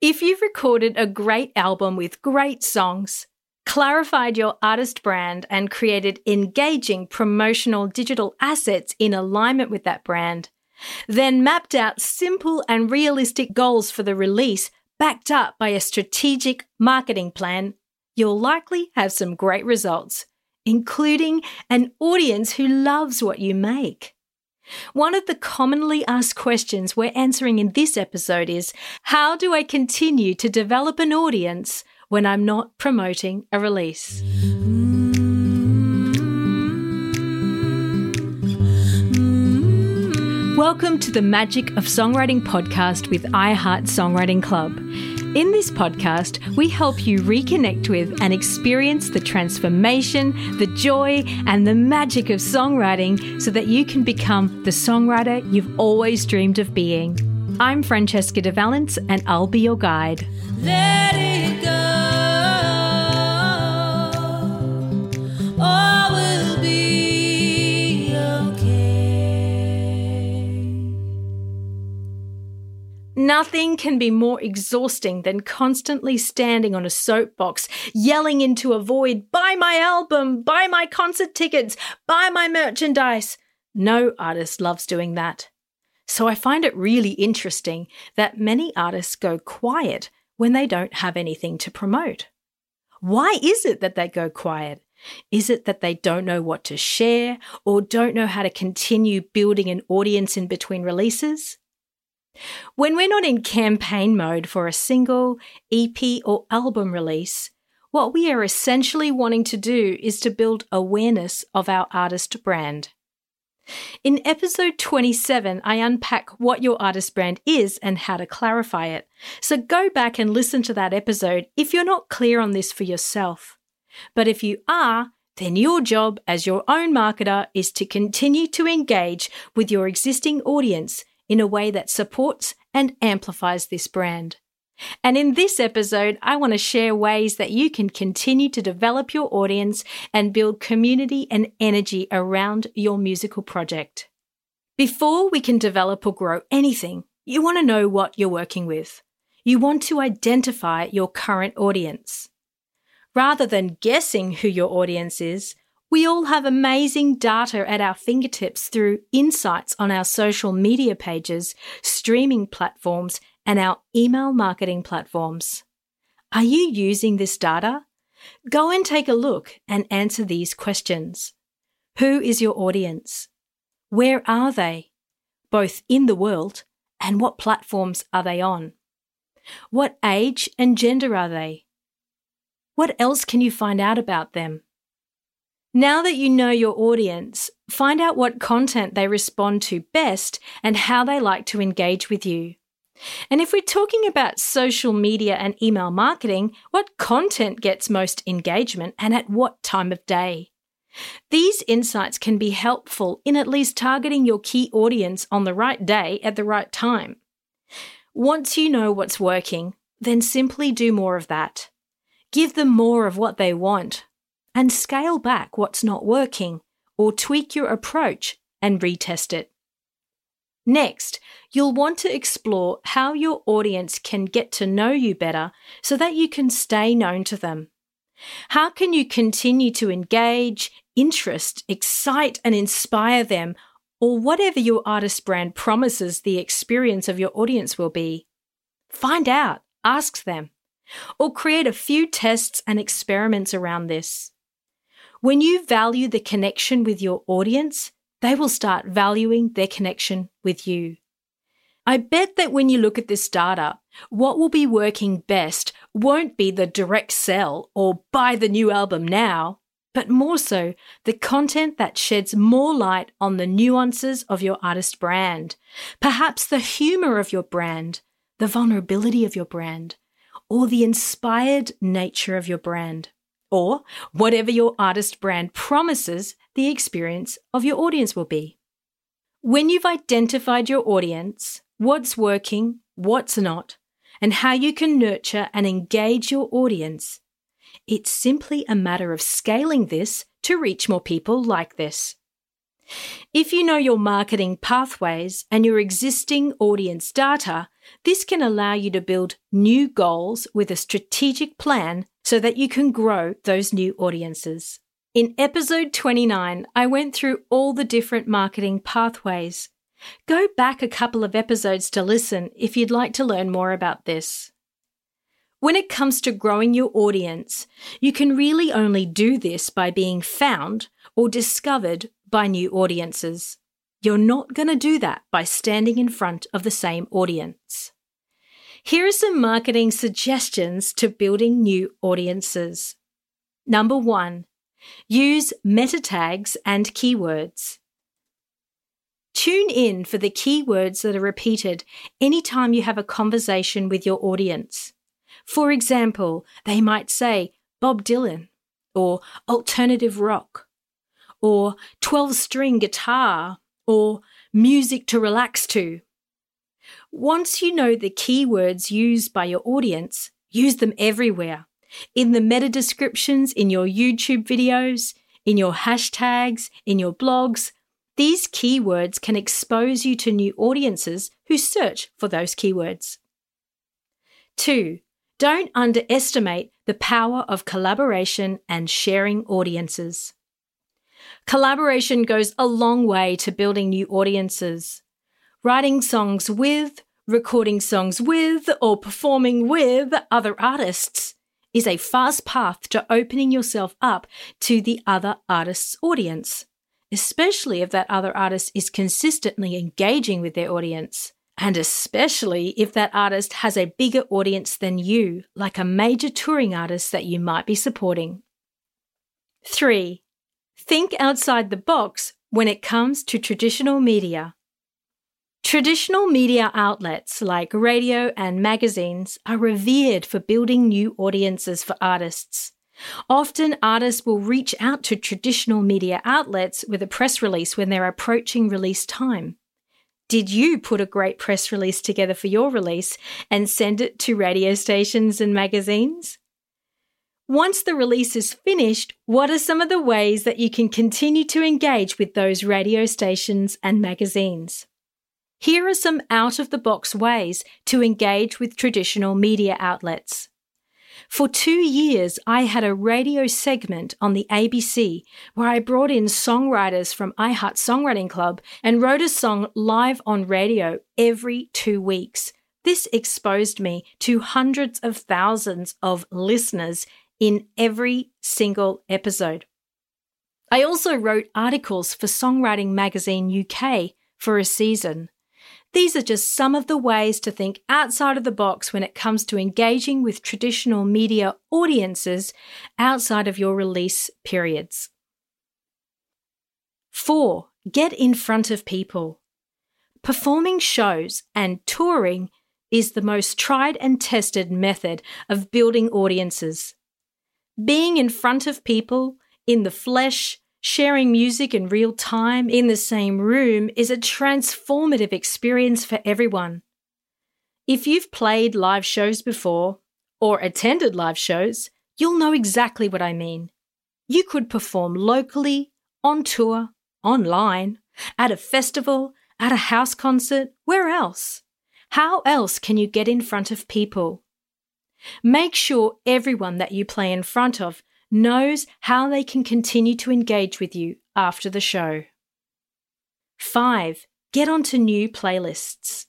If you've recorded a great album with great songs, clarified your artist brand, and created engaging promotional digital assets in alignment with that brand, then mapped out simple and realistic goals for the release backed up by a strategic marketing plan, you'll likely have some great results, including an audience who loves what you make. One of the commonly asked questions we're answering in this episode is How do I continue to develop an audience when I'm not promoting a release? Welcome to the Magic of Songwriting podcast with iHeart Songwriting Club. In this podcast, we help you reconnect with and experience the transformation, the joy, and the magic of songwriting so that you can become the songwriter you've always dreamed of being. I'm Francesca De Valence, and I'll be your guide. Nothing can be more exhausting than constantly standing on a soapbox, yelling into a void, buy my album, buy my concert tickets, buy my merchandise. No artist loves doing that. So I find it really interesting that many artists go quiet when they don't have anything to promote. Why is it that they go quiet? Is it that they don't know what to share or don't know how to continue building an audience in between releases? When we're not in campaign mode for a single, EP, or album release, what we are essentially wanting to do is to build awareness of our artist brand. In episode 27, I unpack what your artist brand is and how to clarify it. So go back and listen to that episode if you're not clear on this for yourself. But if you are, then your job as your own marketer is to continue to engage with your existing audience in a way that supports and amplifies this brand. And in this episode, I want to share ways that you can continue to develop your audience and build community and energy around your musical project. Before we can develop or grow anything, you want to know what you're working with. You want to identify your current audience. Rather than guessing who your audience is, we all have amazing data at our fingertips through insights on our social media pages, streaming platforms, and our email marketing platforms. Are you using this data? Go and take a look and answer these questions. Who is your audience? Where are they? Both in the world and what platforms are they on? What age and gender are they? What else can you find out about them? Now that you know your audience, find out what content they respond to best and how they like to engage with you. And if we're talking about social media and email marketing, what content gets most engagement and at what time of day? These insights can be helpful in at least targeting your key audience on the right day at the right time. Once you know what's working, then simply do more of that. Give them more of what they want and scale back what's not working or tweak your approach and retest it. Next, you'll want to explore how your audience can get to know you better so that you can stay known to them. How can you continue to engage, interest, excite, and inspire them, or whatever your artist brand promises the experience of your audience will be? Find out, ask them, or create a few tests and experiments around this. When you value the connection with your audience, they will start valuing their connection with you. I bet that when you look at this data, what will be working best won't be the direct sell or buy the new album now, but more so the content that sheds more light on the nuances of your artist brand, perhaps the humor of your brand, the vulnerability of your brand, or the inspired nature of your brand or whatever your artist brand promises the experience of your audience will be. When you've identified your audience, what's working, what's not, and how you can nurture and engage your audience, it's simply a matter of scaling this to reach more people like this. If you know your marketing pathways and your existing audience data, This can allow you to build new goals with a strategic plan so that you can grow those new audiences. In episode 29, I went through all the different marketing pathways. Go back a couple of episodes to listen if you'd like to learn more about this. When it comes to growing your audience, you can really only do this by being found or discovered by new audiences. You're not going to do that by standing in front of the same audience. Here are some marketing suggestions to building new audiences. Number one, use meta tags and keywords. Tune in for the keywords that are repeated anytime you have a conversation with your audience. For example, they might say Bob Dylan, or alternative rock, or 12 string guitar, or music to relax to. Once you know the keywords used by your audience, use them everywhere. In the meta descriptions, in your YouTube videos, in your hashtags, in your blogs. These keywords can expose you to new audiences who search for those keywords. 2. Don't underestimate the power of collaboration and sharing audiences. Collaboration goes a long way to building new audiences. Writing songs with, recording songs with, or performing with other artists is a fast path to opening yourself up to the other artist's audience, especially if that other artist is consistently engaging with their audience. And especially if that artist has a bigger audience than you, like a major touring artist that you might be supporting. 3. Think outside the box when it comes to traditional media. Traditional media outlets like radio and magazines are revered for building new audiences for artists. Often, artists will reach out to traditional media outlets with a press release when they're approaching release time. Did you put a great press release together for your release and send it to radio stations and magazines? Once the release is finished, what are some of the ways that you can continue to engage with those radio stations and magazines? Here are some out of the box ways to engage with traditional media outlets. For two years, I had a radio segment on the ABC where I brought in songwriters from iHeart Songwriting Club and wrote a song live on radio every two weeks. This exposed me to hundreds of thousands of listeners in every single episode. I also wrote articles for Songwriting Magazine UK for a season. These are just some of the ways to think outside of the box when it comes to engaging with traditional media audiences outside of your release periods. 4. Get in front of people. Performing shows and touring is the most tried and tested method of building audiences. Being in front of people, in the flesh, Sharing music in real time in the same room is a transformative experience for everyone. If you've played live shows before or attended live shows, you'll know exactly what I mean. You could perform locally, on tour, online, at a festival, at a house concert, where else? How else can you get in front of people? Make sure everyone that you play in front of knows how they can continue to engage with you after the show. 5. Get onto new playlists.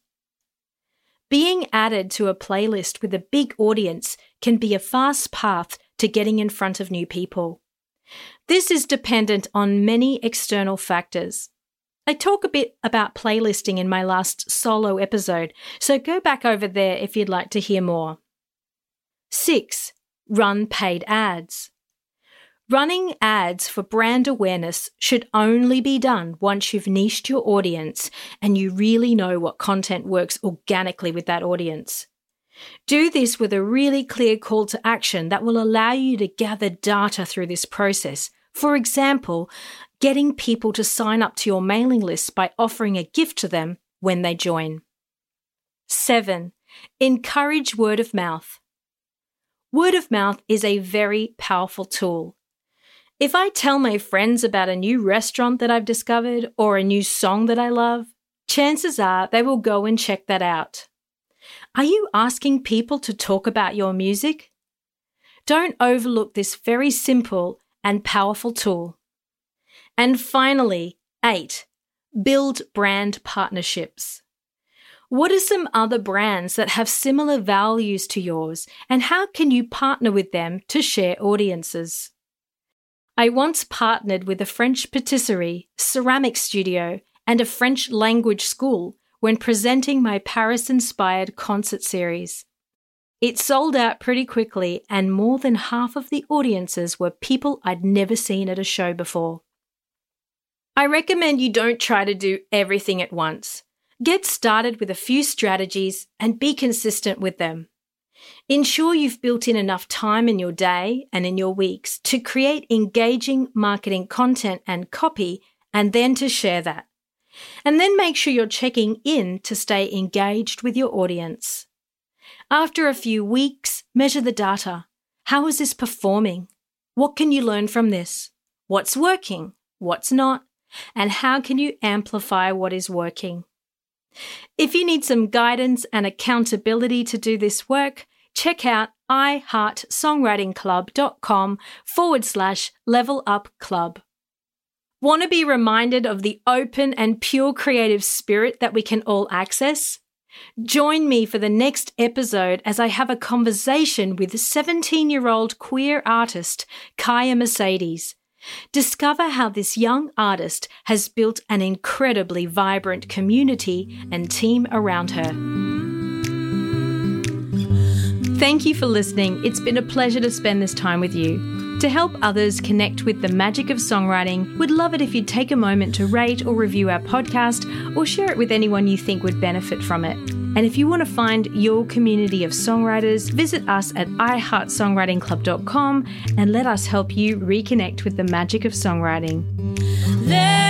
Being added to a playlist with a big audience can be a fast path to getting in front of new people. This is dependent on many external factors. I talk a bit about playlisting in my last solo episode, so go back over there if you'd like to hear more. 6. Run paid ads. Running ads for brand awareness should only be done once you've niched your audience and you really know what content works organically with that audience. Do this with a really clear call to action that will allow you to gather data through this process. For example, getting people to sign up to your mailing list by offering a gift to them when they join. 7. Encourage word of mouth. Word of mouth is a very powerful tool. If I tell my friends about a new restaurant that I've discovered or a new song that I love, chances are they will go and check that out. Are you asking people to talk about your music? Don't overlook this very simple and powerful tool. And finally, eight, build brand partnerships. What are some other brands that have similar values to yours, and how can you partner with them to share audiences? I once partnered with a French patisserie, ceramic studio, and a French language school when presenting my Paris inspired concert series. It sold out pretty quickly, and more than half of the audiences were people I'd never seen at a show before. I recommend you don't try to do everything at once. Get started with a few strategies and be consistent with them. Ensure you've built in enough time in your day and in your weeks to create engaging marketing content and copy and then to share that. And then make sure you're checking in to stay engaged with your audience. After a few weeks, measure the data. How is this performing? What can you learn from this? What's working? What's not? And how can you amplify what is working? If you need some guidance and accountability to do this work, check out iheartsongwritingclub.com forward slash level up club. Want to be reminded of the open and pure creative spirit that we can all access? Join me for the next episode as I have a conversation with 17 year old queer artist Kaya Mercedes. Discover how this young artist has built an incredibly vibrant community and team around her. Thank you for listening. It's been a pleasure to spend this time with you. To help others connect with the magic of songwriting, we'd love it if you'd take a moment to rate or review our podcast or share it with anyone you think would benefit from it. And if you want to find your community of songwriters, visit us at iHeartSongwritingClub.com and let us help you reconnect with the magic of songwriting. Let